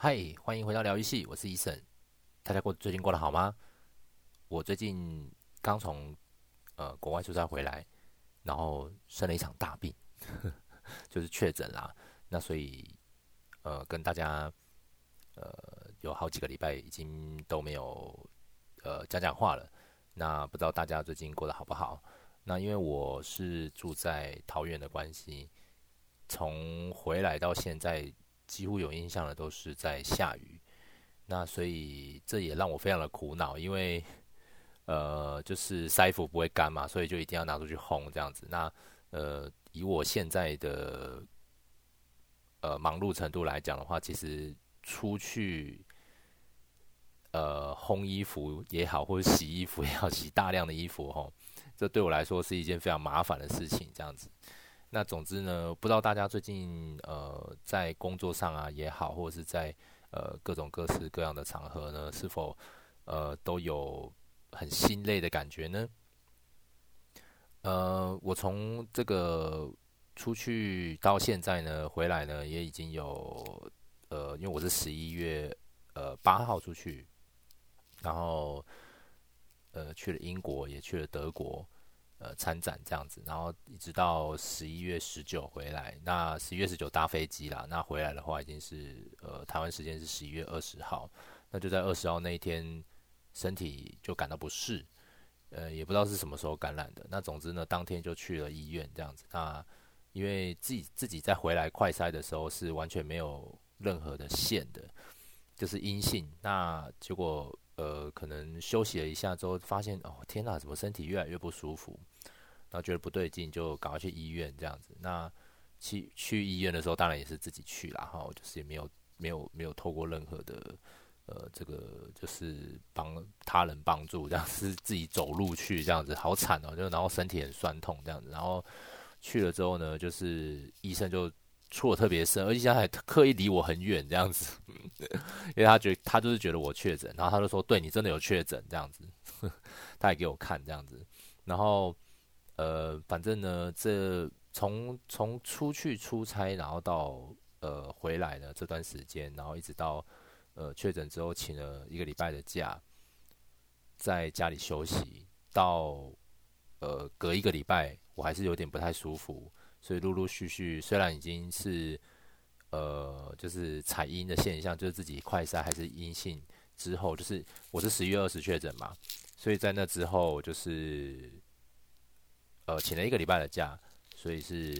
嗨，欢迎回到疗愈系，我是 Eason。大家过最近过得好吗？我最近刚从呃国外出差回来，然后生了一场大病，就是确诊啦。那所以呃跟大家呃有好几个礼拜已经都没有呃讲讲话了。那不知道大家最近过得好不好？那因为我是住在桃园的关系，从回来到现在，几乎有印象的都是在下雨。那所以这也让我非常的苦恼，因为呃，就是晒服不会干嘛，所以就一定要拿出去烘这样子。那呃，以我现在的呃忙碌程度来讲的话，其实出去呃烘衣服也好，或者洗衣服也好，洗大量的衣服吼。这对我来说是一件非常麻烦的事情，这样子。那总之呢，不知道大家最近呃在工作上啊也好，或者是在呃各种各式各样的场合呢，是否呃都有很心累的感觉呢？呃，我从这个出去到现在呢，回来呢也已经有呃，因为我是十一月呃八号出去，然后。呃，去了英国，也去了德国，呃，参展这样子，然后一直到十一月十九回来。那十一月十九搭飞机啦，那回来的话已经是呃台湾时间是十一月二十号。那就在二十号那一天，身体就感到不适，呃，也不知道是什么时候感染的。那总之呢，当天就去了医院这样子。那因为自己自己在回来快筛的时候是完全没有任何的线的，就是阴性。那结果。呃，可能休息了一下之后，发现哦，天哪，怎么身体越来越不舒服？然后觉得不对劲，就赶快去医院这样子。那去去医院的时候，当然也是自己去啦，哈，就是也没有没有没有透过任何的呃，这个就是帮他人帮助这样是，自己走路去这样子，好惨哦，就然后身体很酸痛这样子。然后去了之后呢，就是医生就。错特别深，而且他还刻意离我很远这样子，因为他觉他就是觉得我确诊，然后他就说：“对，你真的有确诊这样子。”他也给我看这样子，然后呃，反正呢，这从从出去出差，然后到呃回来的这段时间，然后一直到呃确诊之后，请了一个礼拜的假，在家里休息，到呃隔一个礼拜，我还是有点不太舒服。所以陆陆续续，虽然已经是呃，就是采阴的现象，就是自己快筛还是阴性之后，就是我是十一月二十确诊嘛，所以在那之后就是呃请了一个礼拜的假，所以是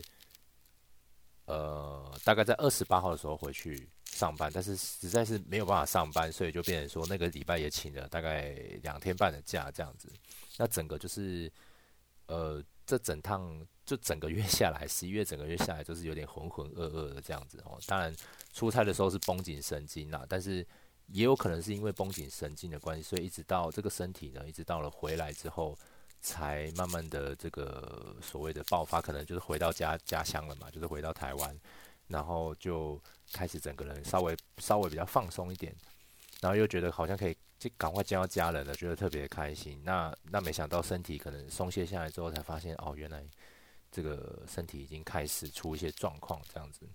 呃大概在二十八号的时候回去上班，但是实在是没有办法上班，所以就变成说那个礼拜也请了大概两天半的假这样子，那整个就是呃这整趟。就整个月下来，十一月整个月下来，就是有点浑浑噩噩的这样子哦。当然，出差的时候是绷紧神经啦，但是也有可能是因为绷紧神经的关系，所以一直到这个身体呢，一直到了回来之后，才慢慢的这个所谓的爆发，可能就是回到家家乡了嘛，就是回到台湾，然后就开始整个人稍微稍微比较放松一点，然后又觉得好像可以就赶快见到家人了，觉得特别开心。那那没想到身体可能松懈下来之后，才发现哦，原来。这个身体已经开始出一些状况，这样子。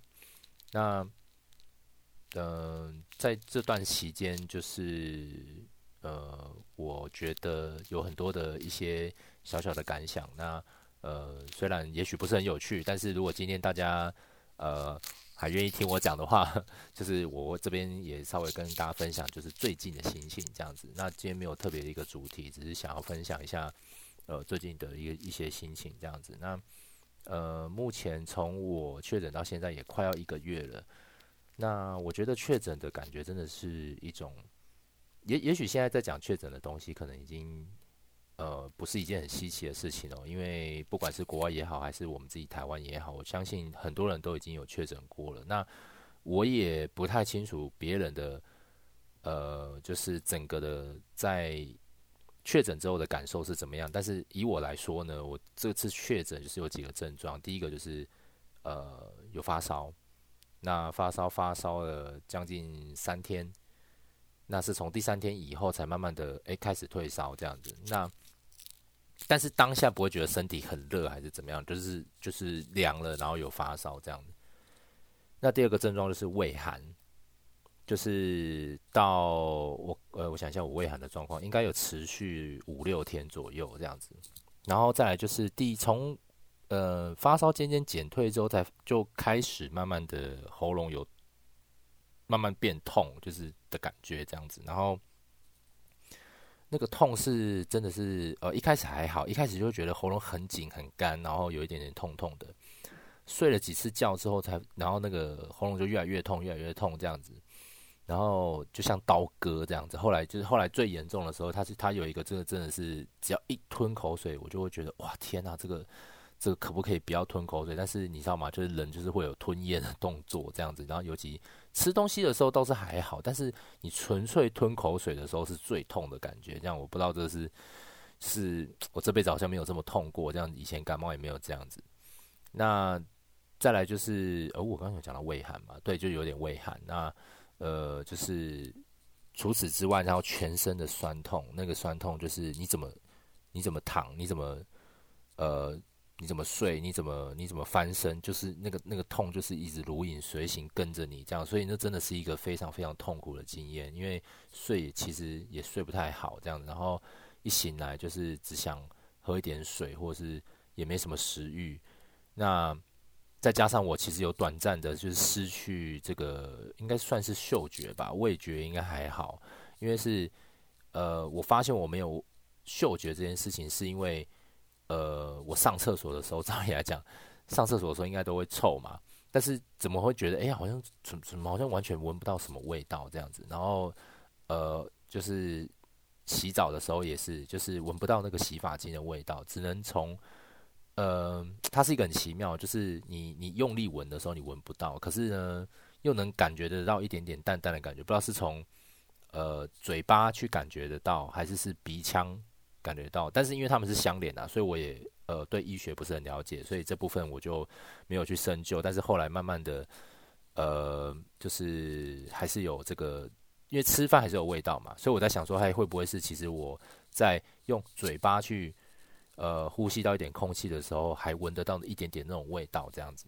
那，嗯、在这段期间，就是呃，我觉得有很多的一些小小的感想。那，呃，虽然也许不是很有趣，但是如果今天大家呃还愿意听我讲的话，就是我这边也稍微跟大家分享，就是最近的心情这样子。那今天没有特别的一个主题，只是想要分享一下呃最近的一个一些心情这样子。那。呃，目前从我确诊到现在也快要一个月了。那我觉得确诊的感觉真的是一种，也也许现在在讲确诊的东西，可能已经呃不是一件很稀奇的事情哦。因为不管是国外也好，还是我们自己台湾也好，我相信很多人都已经有确诊过了。那我也不太清楚别人的，呃，就是整个的在。确诊之后的感受是怎么样？但是以我来说呢，我这次确诊就是有几个症状。第一个就是呃有发烧，那发烧发烧了将近三天，那是从第三天以后才慢慢的诶开始退烧这样子。那但是当下不会觉得身体很热还是怎么样，就是就是凉了，然后有发烧这样子。那第二个症状就是畏寒，就是到我呃，我想一下，我胃寒的状况应该有持续五六天左右这样子，然后再来就是第从呃发烧渐渐减退之后，才就开始慢慢的喉咙有慢慢变痛，就是的感觉这样子，然后那个痛是真的是呃一开始还好，一开始就觉得喉咙很紧很干，然后有一点点痛痛的，睡了几次觉之后才，然后那个喉咙就越来越痛，越来越痛这样子。然后就像刀割这样子，后来就是后来最严重的时候，他是他有一个这个真的是只要一吞口水，我就会觉得哇天哪，这个这个可不可以不要吞口水？但是你知道吗？就是人就是会有吞咽的动作这样子，然后尤其吃东西的时候倒是还好，但是你纯粹吞口水的时候是最痛的感觉。这样我不知道这是是我这辈子好像没有这么痛过，这样以前感冒也没有这样子。那再来就是呃，我刚刚有讲到胃寒嘛，对，就有点胃寒那。呃，就是除此之外，然后全身的酸痛，那个酸痛就是你怎么你怎么躺，你怎么呃你怎么睡，你怎么你怎么翻身，就是那个那个痛就是一直如影随形跟着你这样，所以那真的是一个非常非常痛苦的经验，因为睡其实也睡不太好这样，然后一醒来就是只想喝一点水，或是也没什么食欲，那。再加上我其实有短暂的，就是失去这个，应该算是嗅觉吧，味觉应该还好，因为是，呃，我发现我没有嗅觉这件事情，是因为，呃，我上厕所的时候，照理来讲，上厕所的时候应该都会臭嘛，但是怎么会觉得，哎呀，好像怎怎么好像完全闻不到什么味道这样子，然后，呃，就是洗澡的时候也是，就是闻不到那个洗发精的味道，只能从。呃，它是一个很奇妙，就是你你用力闻的时候你闻不到，可是呢又能感觉得到一点点淡淡的感觉，不知道是从呃嘴巴去感觉得到，还是是鼻腔感觉到。但是因为他们是相连的，所以我也呃对医学不是很了解，所以这部分我就没有去深究。但是后来慢慢的，呃，就是还是有这个，因为吃饭还是有味道嘛，所以我在想说，还会不会是其实我在用嘴巴去。呃，呼吸到一点空气的时候，还闻得到一点点那种味道，这样子。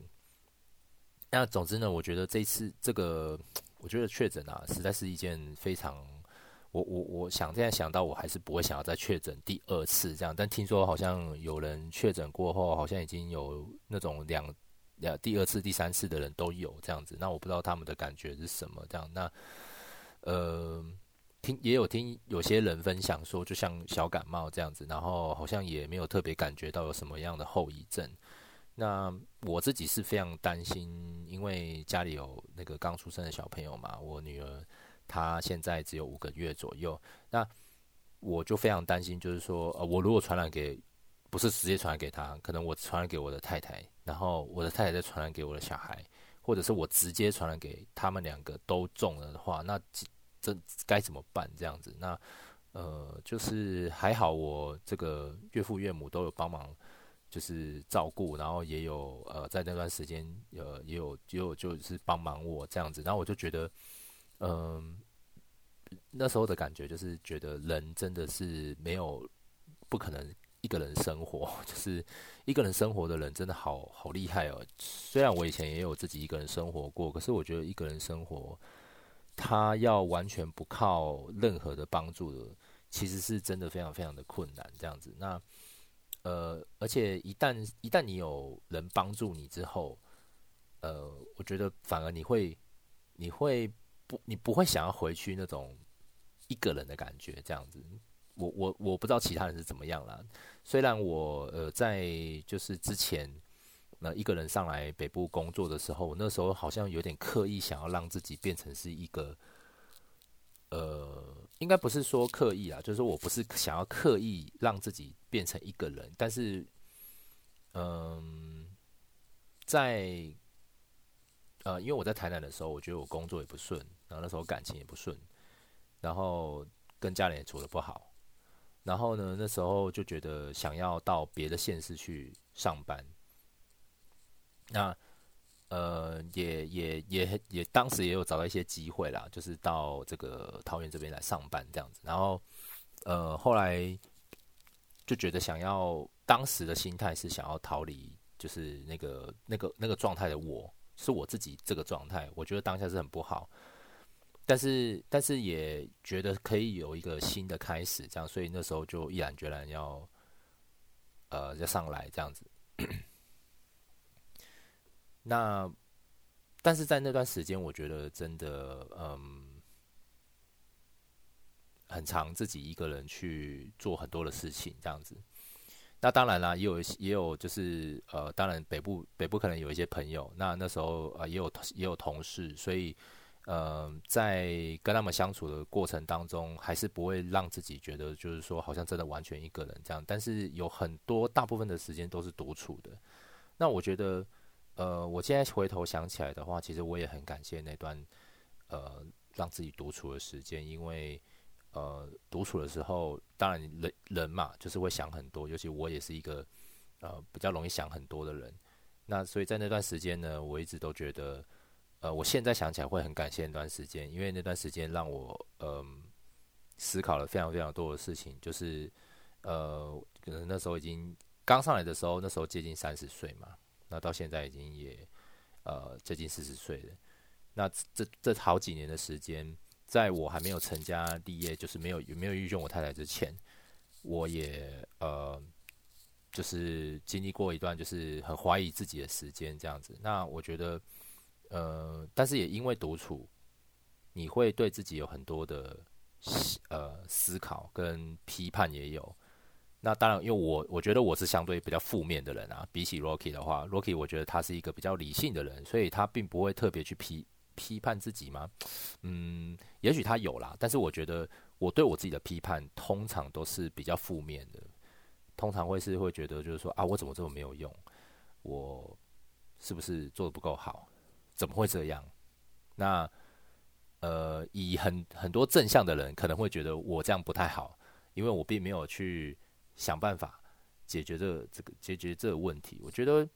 那总之呢，我觉得这次这个，我觉得确诊啊，实在是一件非常……我我我想现在想到，我还是不会想要再确诊第二次这样。但听说好像有人确诊过后，好像已经有那种两两第二次、第三次的人都有这样子。那我不知道他们的感觉是什么这样。那呃。听也有听有些人分享说，就像小感冒这样子，然后好像也没有特别感觉到有什么样的后遗症。那我自己是非常担心，因为家里有那个刚出生的小朋友嘛，我女儿她现在只有五个月左右，那我就非常担心，就是说，呃，我如果传染给，不是直接传染给她，可能我传染给我的太太，然后我的太太再传染给我的小孩，或者是我直接传染给他们两个都中了的话，那。这该怎么办？这样子，那呃，就是还好，我这个岳父岳母都有帮忙，就是照顾，然后也有呃，在那段时间呃，也有也有就是帮忙我这样子，然后我就觉得，嗯、那时候的感觉就是觉得人真的是没有不可能一个人生活，就是一个人生活的人真的好好厉害哦。虽然我以前也有自己一个人生活过，可是我觉得一个人生活。他要完全不靠任何的帮助的，其实是真的非常非常的困难。这样子，那呃，而且一旦一旦你有人帮助你之后，呃，我觉得反而你会你会不你不会想要回去那种一个人的感觉。这样子，我我我不知道其他人是怎么样啦。虽然我呃在就是之前。那一个人上来北部工作的时候，我那时候好像有点刻意想要让自己变成是一个，呃，应该不是说刻意啊，就是说我不是想要刻意让自己变成一个人，但是，嗯，在，呃，因为我在台南的时候，我觉得我工作也不顺，然后那时候感情也不顺，然后跟家人也处的不好，然后呢，那时候就觉得想要到别的县市去上班。那呃，也也也也，当时也有找到一些机会啦，就是到这个桃园这边来上班这样子。然后呃，后来就觉得想要，当时的心态是想要逃离，就是那个那个那个状态的我，是我自己这个状态，我觉得当下是很不好。但是但是也觉得可以有一个新的开始，这样，所以那时候就毅然决然要呃要上来这样子。那但是在那段时间，我觉得真的嗯很常自己一个人去做很多的事情这样子。那当然啦，也有也有就是呃，当然北部北部可能有一些朋友，那那时候呃也有也有同事，所以呃在跟他们相处的过程当中，还是不会让自己觉得就是说好像真的完全一个人这样。但是有很多大部分的时间都是独处的。那我觉得呃，我现在回头想起来的话，其实我也很感谢那段呃让自己独处的时间，因为。呃，独处的时候，当然人人嘛，就是会想很多。尤其我也是一个呃比较容易想很多的人。那所以在那段时间呢，我一直都觉得，呃，我现在想起来会很感谢那段时间，因为那段时间让我嗯、思考了非常非常多的事情。就是呃，可能那时候已经刚上来的时候，那时候接近三十岁嘛，那到现在已经也呃接近四十岁了。那这这好几年的时间。在我还没有成家立业，就是没有有没有遇见我太太之前，我也呃，就是经历过一段就是很怀疑自己的时间这样子。那我觉得，呃，但是也因为独处，你会对自己有很多的呃思考跟批判也有。那当然，因为我我觉得我是相对比较负面的人啊，比起 Rocky 的话，Rocky 我觉得他是一个比较理性的人，所以他并不会特别去批。批判自己吗？嗯，也许他有啦，但是我觉得我对我自己的批判通常都是比较负面的，通常会是会觉得就是说啊，我怎么这么没有用？我是不是做的不够好？怎么会这样？那呃，以很很多正向的人可能会觉得我这样不太好，因为我并没有去想办法解决这这个解决这个问题。我觉得。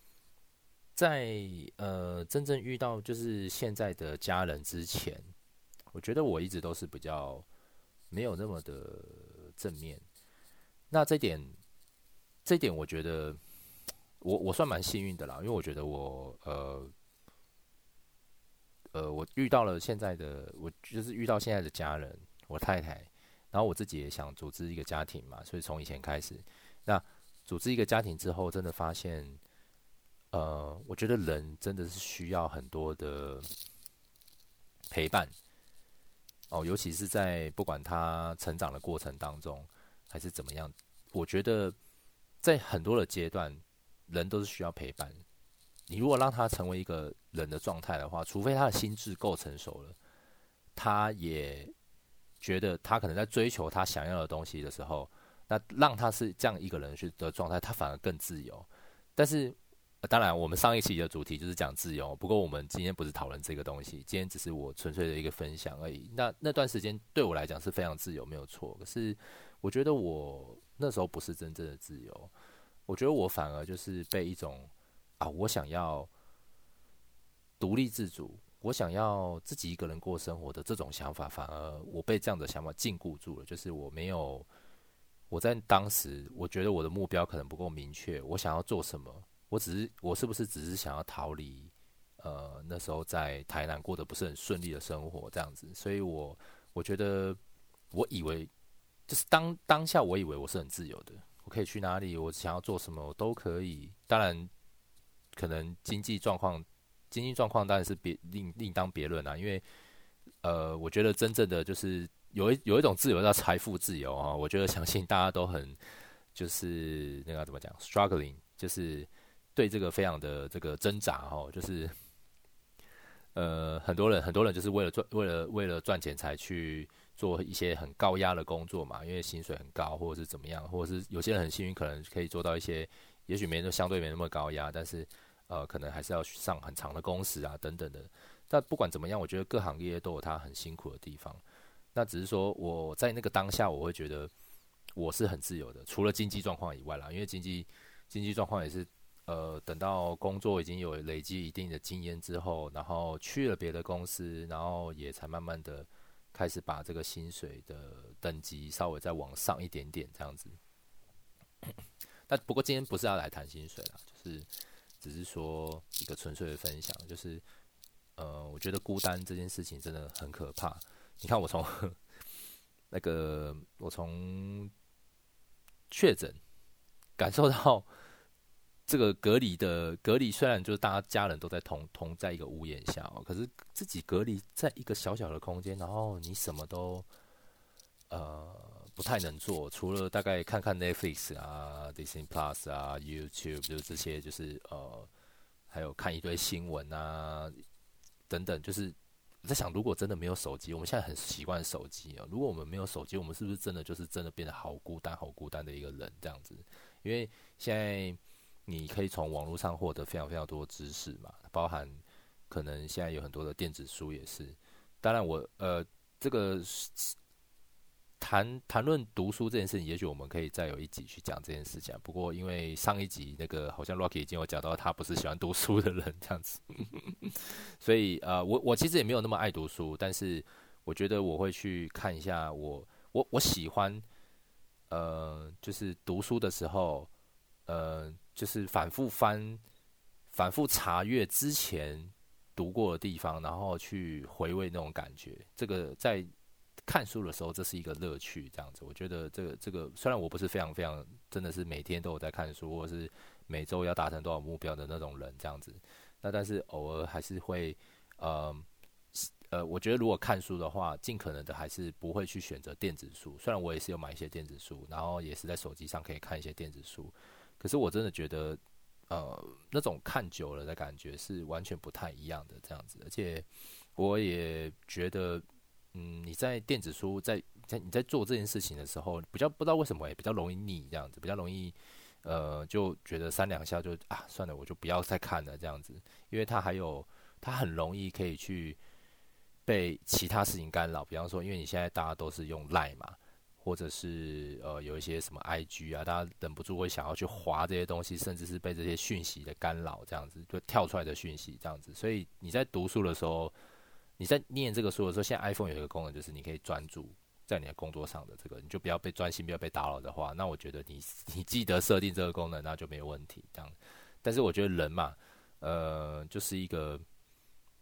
在呃真正遇到就是现在的家人之前，我觉得我一直都是比较没有那么的正面。那这点，这点我觉得我我算蛮幸运的啦，因为我觉得我呃呃我遇到了现在的我就是遇到现在的家人，我太太，然后我自己也想组织一个家庭嘛，所以从以前开始，那组织一个家庭之后，真的发现。呃，我觉得人真的是需要很多的陪伴哦，尤其是在不管他成长的过程当中，还是怎么样，我觉得在很多的阶段，人都是需要陪伴。你如果让他成为一个人的状态的话，除非他的心智够成熟了，他也觉得他可能在追求他想要的东西的时候，那让他是这样一个人去的状态，他反而更自由。但是。当然，我们上一期的主题就是讲自由。不过，我们今天不是讨论这个东西，今天只是我纯粹的一个分享而已。那那段时间对我来讲是非常自由，没有错。可是，我觉得我那时候不是真正的自由。我觉得我反而就是被一种啊，我想要独立自主，我想要自己一个人过生活的这种想法，反而我被这样的想法禁锢住了。就是我没有，我在当时，我觉得我的目标可能不够明确，我想要做什么。我只是，我是不是只是想要逃离，呃，那时候在台南过得不是很顺利的生活这样子，所以我我觉得，我以为就是当当下，我以为我是很自由的，我可以去哪里，我想要做什么，我都可以。当然，可能经济状况，经济状况当然是别另另当别论啦，因为，呃，我觉得真正的就是有一有一种自由叫财富自由啊，我觉得相信大家都很就是那个怎么讲，struggling，就是。对这个非常的这个挣扎哦，就是，呃，很多人很多人就是为了赚为了为了赚钱才去做一些很高压的工作嘛，因为薪水很高或者是怎么样，或者是有些人很幸运，可能可以做到一些也许没那相对没那么高压，但是呃，可能还是要上很长的工时啊等等的。但不管怎么样，我觉得各行业都有它很辛苦的地方。那只是说我在那个当下，我会觉得我是很自由的，除了经济状况以外啦，因为经济经济状况也是。呃，等到工作已经有累积一定的经验之后，然后去了别的公司，然后也才慢慢的开始把这个薪水的等级稍微再往上一点点这样子。那不过今天不是要来谈薪水啦，就是只是说一个纯粹的分享，就是呃，我觉得孤单这件事情真的很可怕。你看我从那个我从确诊感受到这个隔离的隔离，虽然就是大家家人都在同同在一个屋檐下哦，可是自己隔离在一个小小的空间，然后你什么都呃。不太能做，除了大概看看 Netflix 啊、Disney Plus 啊、YouTube，就这些，就是呃，还有看一堆新闻啊等等。就是我在想，如果真的没有手机，我们现在很习惯手机啊。如果我们没有手机，我们是不是真的就是真的变得好孤单、好孤单的一个人这样子？因为现在你可以从网络上获得非常非常多知识嘛，包含可能现在有很多的电子书也是。当然，我呃这个。谈谈论读书这件事情，也许我们可以再有一集去讲这件事情。不过，因为上一集那个好像 Rocky 已经有讲到，他不是喜欢读书的人这样子，所以呃，我我其实也没有那么爱读书，但是我觉得我会去看一下我我我喜欢呃，就是读书的时候，呃，就是反复翻、反复查阅之前读过的地方，然后去回味那种感觉。这个在。看书的时候，这是一个乐趣，这样子。我觉得这个这个，虽然我不是非常非常，真的是每天都有在看书，或者是每周要达成多少目标的那种人，这样子。那但是偶尔还是会，呃呃，我觉得如果看书的话，尽可能的还是不会去选择电子书。虽然我也是有买一些电子书，然后也是在手机上可以看一些电子书，可是我真的觉得，呃，那种看久了的感觉是完全不太一样的，这样子。而且我也觉得。嗯，你在电子书在在你在做这件事情的时候，比较不知道为什么也比较容易腻，这样子比较容易，呃，就觉得三两下就啊算了，我就不要再看了这样子，因为它还有它很容易可以去被其他事情干扰，比方说，因为你现在大家都是用 Line 嘛，或者是呃有一些什么 IG 啊，大家忍不住会想要去滑这些东西，甚至是被这些讯息的干扰，这样子就跳出来的讯息这样子，所以你在读书的时候。你在念这个书的时候，现在 iPhone 有一个功能，就是你可以专注在你的工作上的这个，你就不要被专心，不要被打扰的话，那我觉得你你记得设定这个功能，那就没有问题。这样，但是我觉得人嘛，呃，就是一个，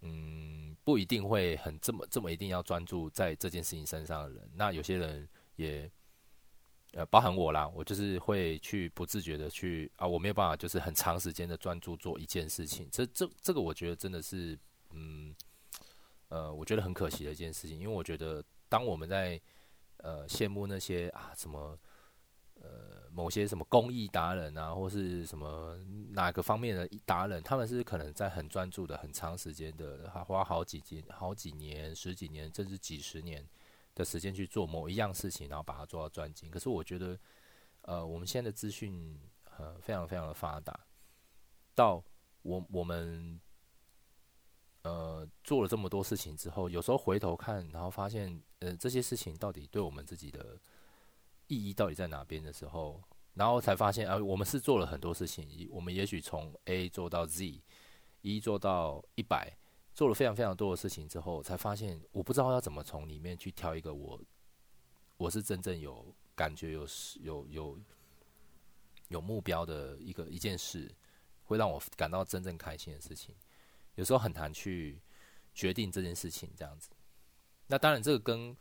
嗯，不一定会很这么这么一定要专注在这件事情身上的人。那有些人也，呃，包含我啦，我就是会去不自觉的去啊，我没有办法，就是很长时间的专注做一件事情。这这这个，我觉得真的是，嗯。呃，我觉得很可惜的一件事情，因为我觉得当我们在呃羡慕那些啊什么呃某些什么公益达人啊，或是什么哪个方面的达人，他们是可能在很专注的、很长时间的，还花好几年、好几年、十几年，甚至几十年的时间去做某一样事情，然后把它做到专精。可是我觉得，呃，我们现在的资讯呃非常非常的发达，到我我们。呃，做了这么多事情之后，有时候回头看，然后发现，呃，这些事情到底对我们自己的意义到底在哪边的时候，然后才发现，啊，我们是做了很多事情，我们也许从 A 做到 Z，一做到一百，做了非常非常多的事情之后，才发现，我不知道要怎么从里面去挑一个我，我是真正有感觉、有有有有目标的一个一件事，会让我感到真正开心的事情。有时候很难去决定这件事情，这样子。那当然，这个跟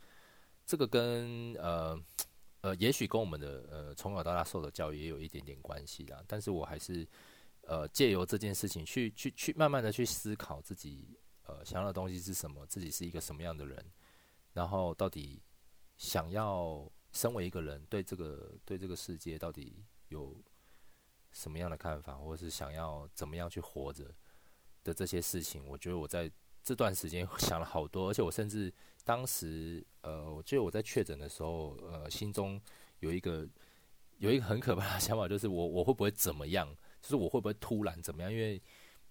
这个跟呃 呃，也许跟我们的呃从小到大受的教育也有一点点关系啦。但是我还是呃借由这件事情去去去慢慢的去思考自己呃想要的东西是什么，自己是一个什么样的人，然后到底想要身为一个人对这个对这个世界到底有什么样的看法，或者是想要怎么样去活着。的这些事情，我觉得我在这段时间 想了好多，而且我甚至当时，呃，我记得我在确诊的时候，呃，心中有一个有一个很可怕的 想法，就是我我会不会怎么样？就是我会不会突然怎么样？因为，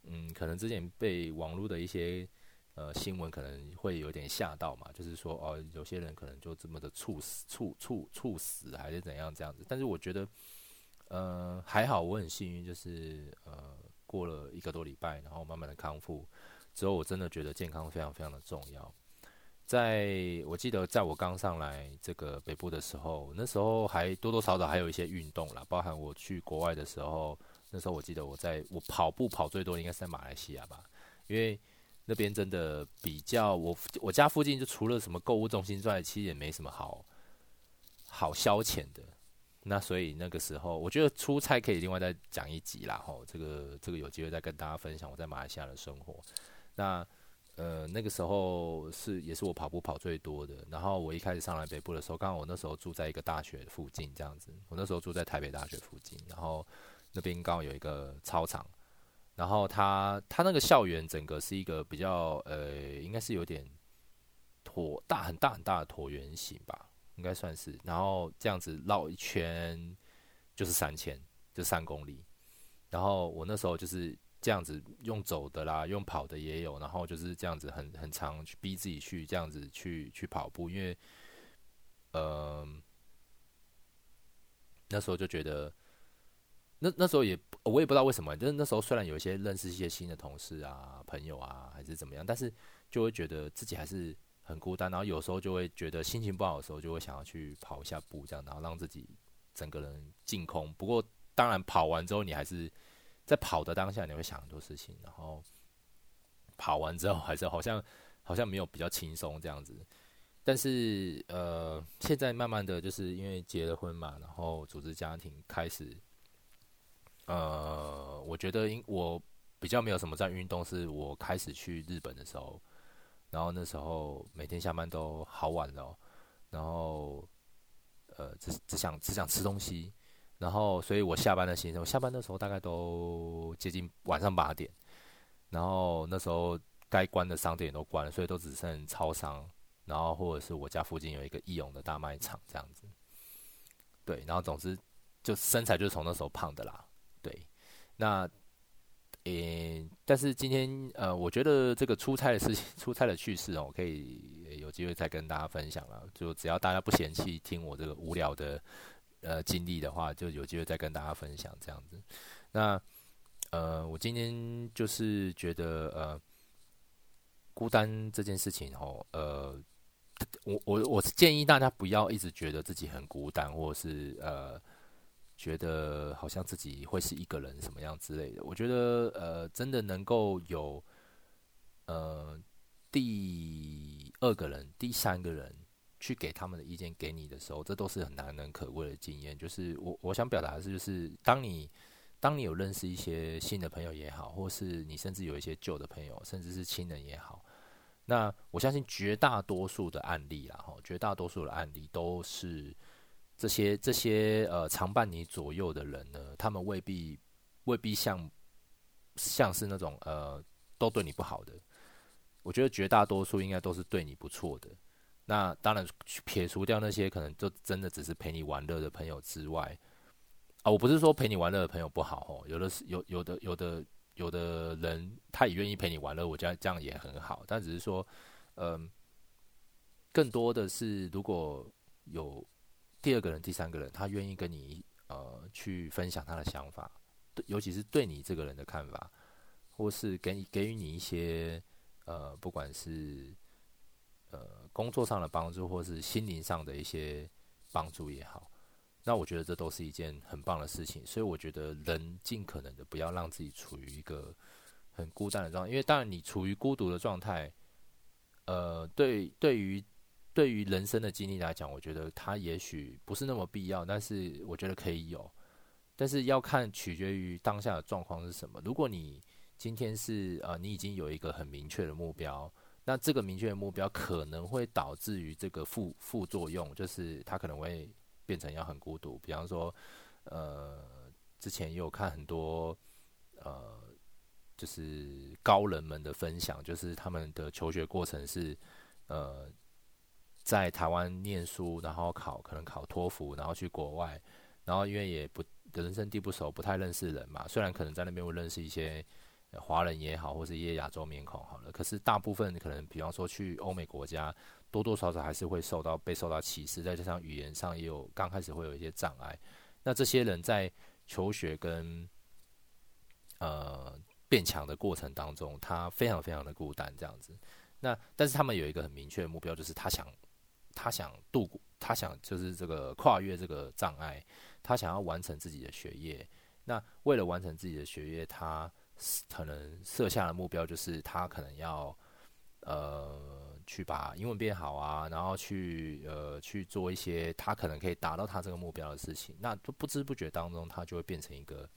嗯，可能之前被网络的一些呃新闻可能会有点吓到嘛，就是说哦，有些人可能就这么的猝死、猝猝猝死还是怎样这样子。但是我觉得，呃，还好，我很幸运，就是呃。过了一个多礼拜，然后慢慢的康复之后，我真的觉得健康非常非常的重要。在我记得，在我刚上来这个北部的时候，那时候还多多少少还有一些运动啦，包含我去国外的时候，那时候我记得我在我跑步跑最多应该是在马来西亚吧，因为那边真的比较我我家附近就除了什么购物中心之外，其实也没什么好好消遣的。那所以那个时候，我觉得出差可以另外再讲一集啦。吼，这个这个有机会再跟大家分享我在马来西亚的生活。那呃那个时候是也是我跑步跑最多的。然后我一开始上来北部的时候，刚好我那时候住在一个大学附近这样子。我那时候住在台北大学附近，然后那边刚好有一个操场。然后他他那个校园整个是一个比较呃，应该是有点椭大很大很大的椭圆形吧。应该算是，然后这样子绕一圈就是三千，就三公里。然后我那时候就是这样子用走的啦，用跑的也有，然后就是这样子很很长去逼自己去这样子去去跑步，因为，呃，那时候就觉得，那那时候也我也不知道为什么，就是那时候虽然有一些认识一些新的同事啊、朋友啊，还是怎么样，但是就会觉得自己还是。很孤单，然后有时候就会觉得心情不好的时候，就会想要去跑一下步，这样，然后让自己整个人净空。不过，当然跑完之后，你还是在跑的当下，你会想很多事情。然后跑完之后，还是好像好像没有比较轻松这样子。但是，呃，现在慢慢的就是因为结了婚嘛，然后组织家庭，开始，呃，我觉得因我比较没有什么在运动，是我开始去日本的时候。然后那时候每天下班都好晚了，然后呃只只想只想吃东西，然后所以我下班的行程，我下班的时候大概都接近晚上八点，然后那时候该关的商店也都关了，所以都只剩超商，然后或者是我家附近有一个义勇的大卖场这样子，对，然后总之就身材就是从那时候胖的啦，对，那。诶、欸，但是今天呃，我觉得这个出差的事情，出差的趣事哦，可以有机会再跟大家分享了。就只要大家不嫌弃听我这个无聊的呃经历的话，就有机会再跟大家分享这样子。那呃，我今天就是觉得呃，孤单这件事情哦，呃，我我我是建议大家不要一直觉得自己很孤单，或是呃。觉得好像自己会是一个人什么样之类的，我觉得呃，真的能够有呃第二个人、第三个人去给他们的意见给你的时候，这都是很难能可贵的经验。就是我我想表达的是，就是当你当你有认识一些新的朋友也好，或是你甚至有一些旧的朋友，甚至是亲人也好，那我相信绝大多数的案例啦，哈，绝大多数的案例都是。这些这些呃常伴你左右的人呢，他们未必未必像像是那种呃都对你不好的。我觉得绝大多数应该都是对你不错的。那当然撇除掉那些可能就真的只是陪你玩乐的朋友之外，啊，我不是说陪你玩乐的朋友不好哦，有的是有有的有的有的人他也愿意陪你玩乐，我觉得这样也很好。但只是说，嗯、更多的是如果有。第二个人、第三个人，他愿意跟你呃去分享他的想法，对，尤其是对你这个人的看法，或是给给予你一些呃，不管是呃工作上的帮助，或是心灵上的一些帮助也好，那我觉得这都是一件很棒的事情。所以我觉得人尽可能的不要让自己处于一个很孤单的状态，因为当然你处于孤独的状态，呃，对对于。对于人生的经历来讲，我觉得它也许不是那么必要，但是我觉得可以有，但是要看取决于当下的状况是什么。如果你今天是呃，你已经有一个很明确的目标，那这个明确的目标可能会导致于这个副副作用，就是它可能会变成要很孤独。比方说，呃，之前也有看很多呃，就是高人们的分享，就是他们的求学过程是呃。在台湾念书，然后考可能考托福，然后去国外，然后因为也不人生地不熟，不太认识人嘛。虽然可能在那边会认识一些华人也好，或是一些亚洲面孔好了，可是大部分可能，比方说去欧美国家，多多少少还是会受到被受到歧视，再加上语言上也有刚开始会有一些障碍。那这些人在求学跟呃变强的过程当中，他非常非常的孤单这样子。那但是他们有一个很明确的目标，就是他想。他想度过，他想就是这个跨越这个障碍，他想要完成自己的学业。那为了完成自己的学业，他可能设下的目标就是他可能要呃去把英文变好啊，然后去呃去做一些他可能可以达到他这个目标的事情，那不知不觉当中他就会变成一个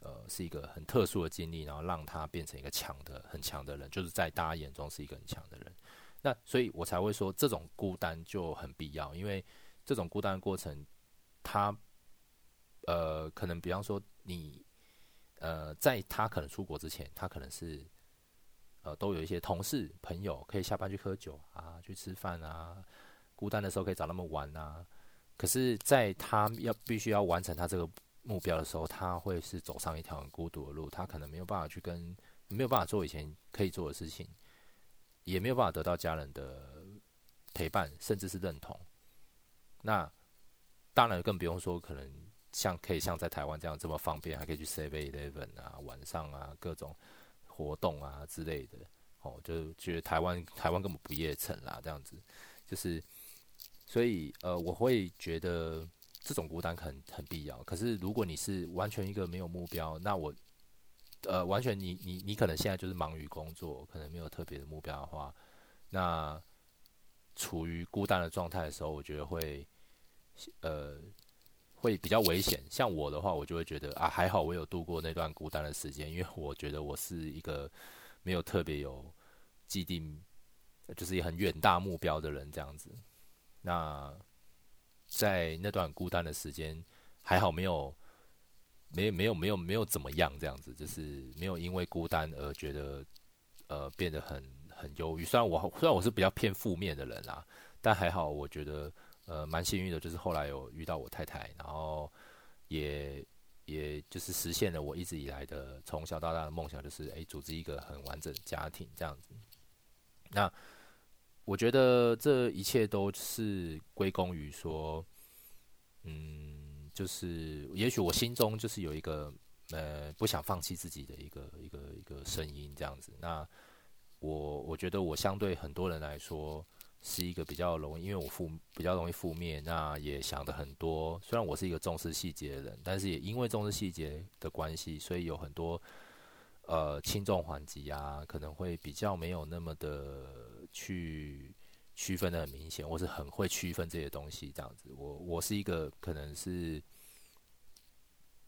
呃是一个很特殊的经历，然后让他变成一个强的很强的人，就是在大家眼中是一个很强的人。那所以我才会说这种孤单就很必要，因为这种孤单的过程，他呃可能比方说你。呃，在他可能出国之前，他可能是呃都有一些同事朋友可以下班去喝酒啊，去吃饭啊，孤单的时候可以找他们玩啊。可是，在他要必须要完成他这个目标的时候，他会是走上一条很孤独的路，他可能没有办法去跟没有办法做以前可以做的事情，也没有办法得到家人的陪伴，甚至是认同。那当然更不用说可能。像可以像在台湾这样这么方便，还可以去 Seven Eleven 啊，晚上啊各种活动啊之类的，哦，就觉得台湾台湾根本不夜城啦，这样子，就是，所以呃，我会觉得这种孤单很很必要。可是如果你是完全一个没有目标，那我呃完全你你你可能现在就是忙于工作，可能没有特别的目标的话，那处于孤单的状态的时候，我觉得会呃。会比较危险。像我的话，我就会觉得啊，还好我有度过那段孤单的时间，因为我觉得我是一个没有特别有既定，就是很远大目标的人这样子。那在那段孤单的时间，还好没有，没没有没有没有怎么样这样子，就是没有因为孤单而觉得呃变得很很忧郁。虽然我虽然我是比较偏负面的人啦，但还好我觉得。呃，蛮幸运的，就是后来有遇到我太太，然后也也就是实现了我一直以来的从小到大的梦想，就是诶，组织一个很完整的家庭这样子。那我觉得这一切都是归功于说，嗯，就是也许我心中就是有一个呃不想放弃自己的一个一个一个声音这样子。那我我觉得我相对很多人来说。是一个比较容易，因为我负比较容易负面，那也想的很多。虽然我是一个重视细节的人，但是也因为重视细节的关系，所以有很多呃轻重缓急啊，可能会比较没有那么的去区分的很明显，我是很会区分这些东西这样子。我我是一个可能是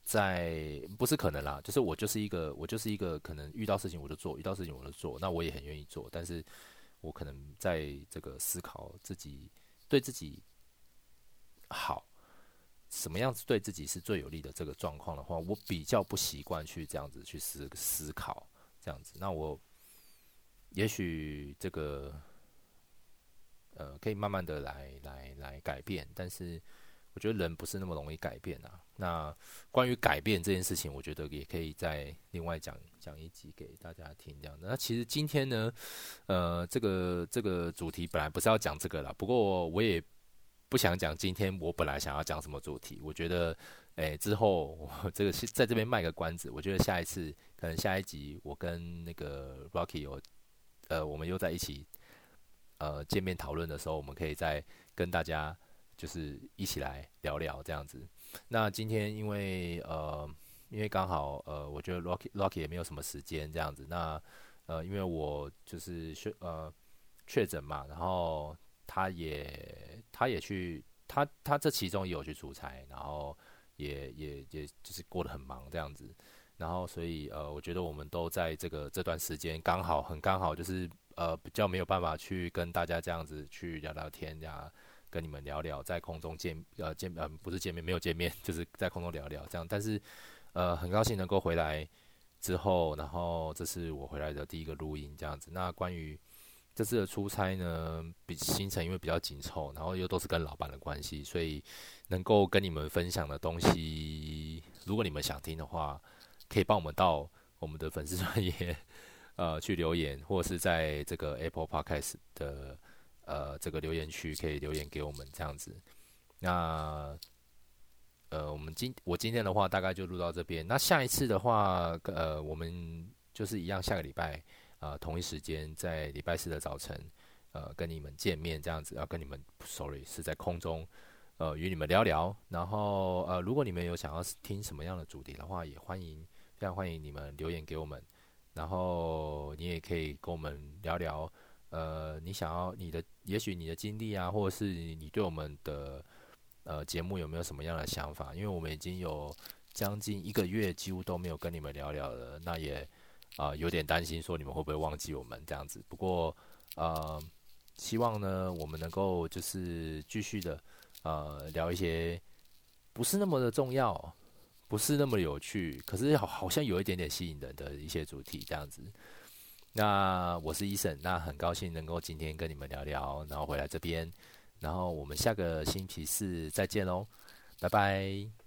在不是可能啦，就是我就是一个我就是一个可能遇到事情我就做，遇到事情我就做，那我也很愿意做，但是。我可能在这个思考自己对自己好，什么样子对自己是最有利的这个状况的话，我比较不习惯去这样子去思思考这样子。那我也许这个呃可以慢慢的来来来改变，但是。我觉得人不是那么容易改变啊。那关于改变这件事情，我觉得也可以再另外讲讲一集给大家听这样。那其实今天呢，呃，这个这个主题本来不是要讲这个啦，不过我也不想讲今天我本来想要讲什么主题。我觉得，诶，之后我这个是在这边卖个关子。我觉得下一次可能下一集我跟那个 Rocky 有，呃，我们又在一起，呃，见面讨论的时候，我们可以再跟大家。就是一起来聊聊这样子。那今天因为呃，因为刚好呃，我觉得 Rocky Rocky 也没有什么时间这样子。那呃，因为我就是确呃确诊嘛，然后他也他也去他他这其中也有去出差，然后也也也就是过得很忙这样子。然后所以呃，我觉得我们都在这个这段时间刚好很刚好，就是呃比较没有办法去跟大家这样子去聊聊天呀。跟你们聊聊，在空中见呃见呃不是见面，没有见面，就是在空中聊聊这样。但是呃很高兴能够回来之后，然后这是我回来的第一个录音这样子。那关于这次的出差呢，比行程因为比较紧凑，然后又都是跟老板的关系，所以能够跟你们分享的东西，如果你们想听的话，可以帮我们到我们的粉丝专页呃去留言，或是在这个 Apple Podcast 的。呃，这个留言区可以留言给我们这样子。那呃，我们今我今天的话大概就录到这边。那下一次的话，呃，我们就是一样，下个礼拜呃同一时间在礼拜四的早晨，呃，跟你们见面这样子。要跟你们，sorry，是在空中呃与你们聊聊。然后呃，如果你们有想要听什么样的主题的话，也欢迎非常欢迎你们留言给我们，然后你也可以跟我们聊聊，呃，你想要你的，也许你的经历啊，或者是你对我们的呃节目有没有什么样的想法？因为我们已经有将近一个月几乎都没有跟你们聊聊了，那也啊、有点担心说你们会不会忘记我们这样子。不过呃，希望呢我们能够就是继续的呃聊一些不是那么的重要。不是那么有趣，可是好好像有一点点吸引人的一些主题这样子。那我是医生那很高兴能够今天跟你们聊聊，然后回来这边，然后我们下个星期四再见喽，拜拜。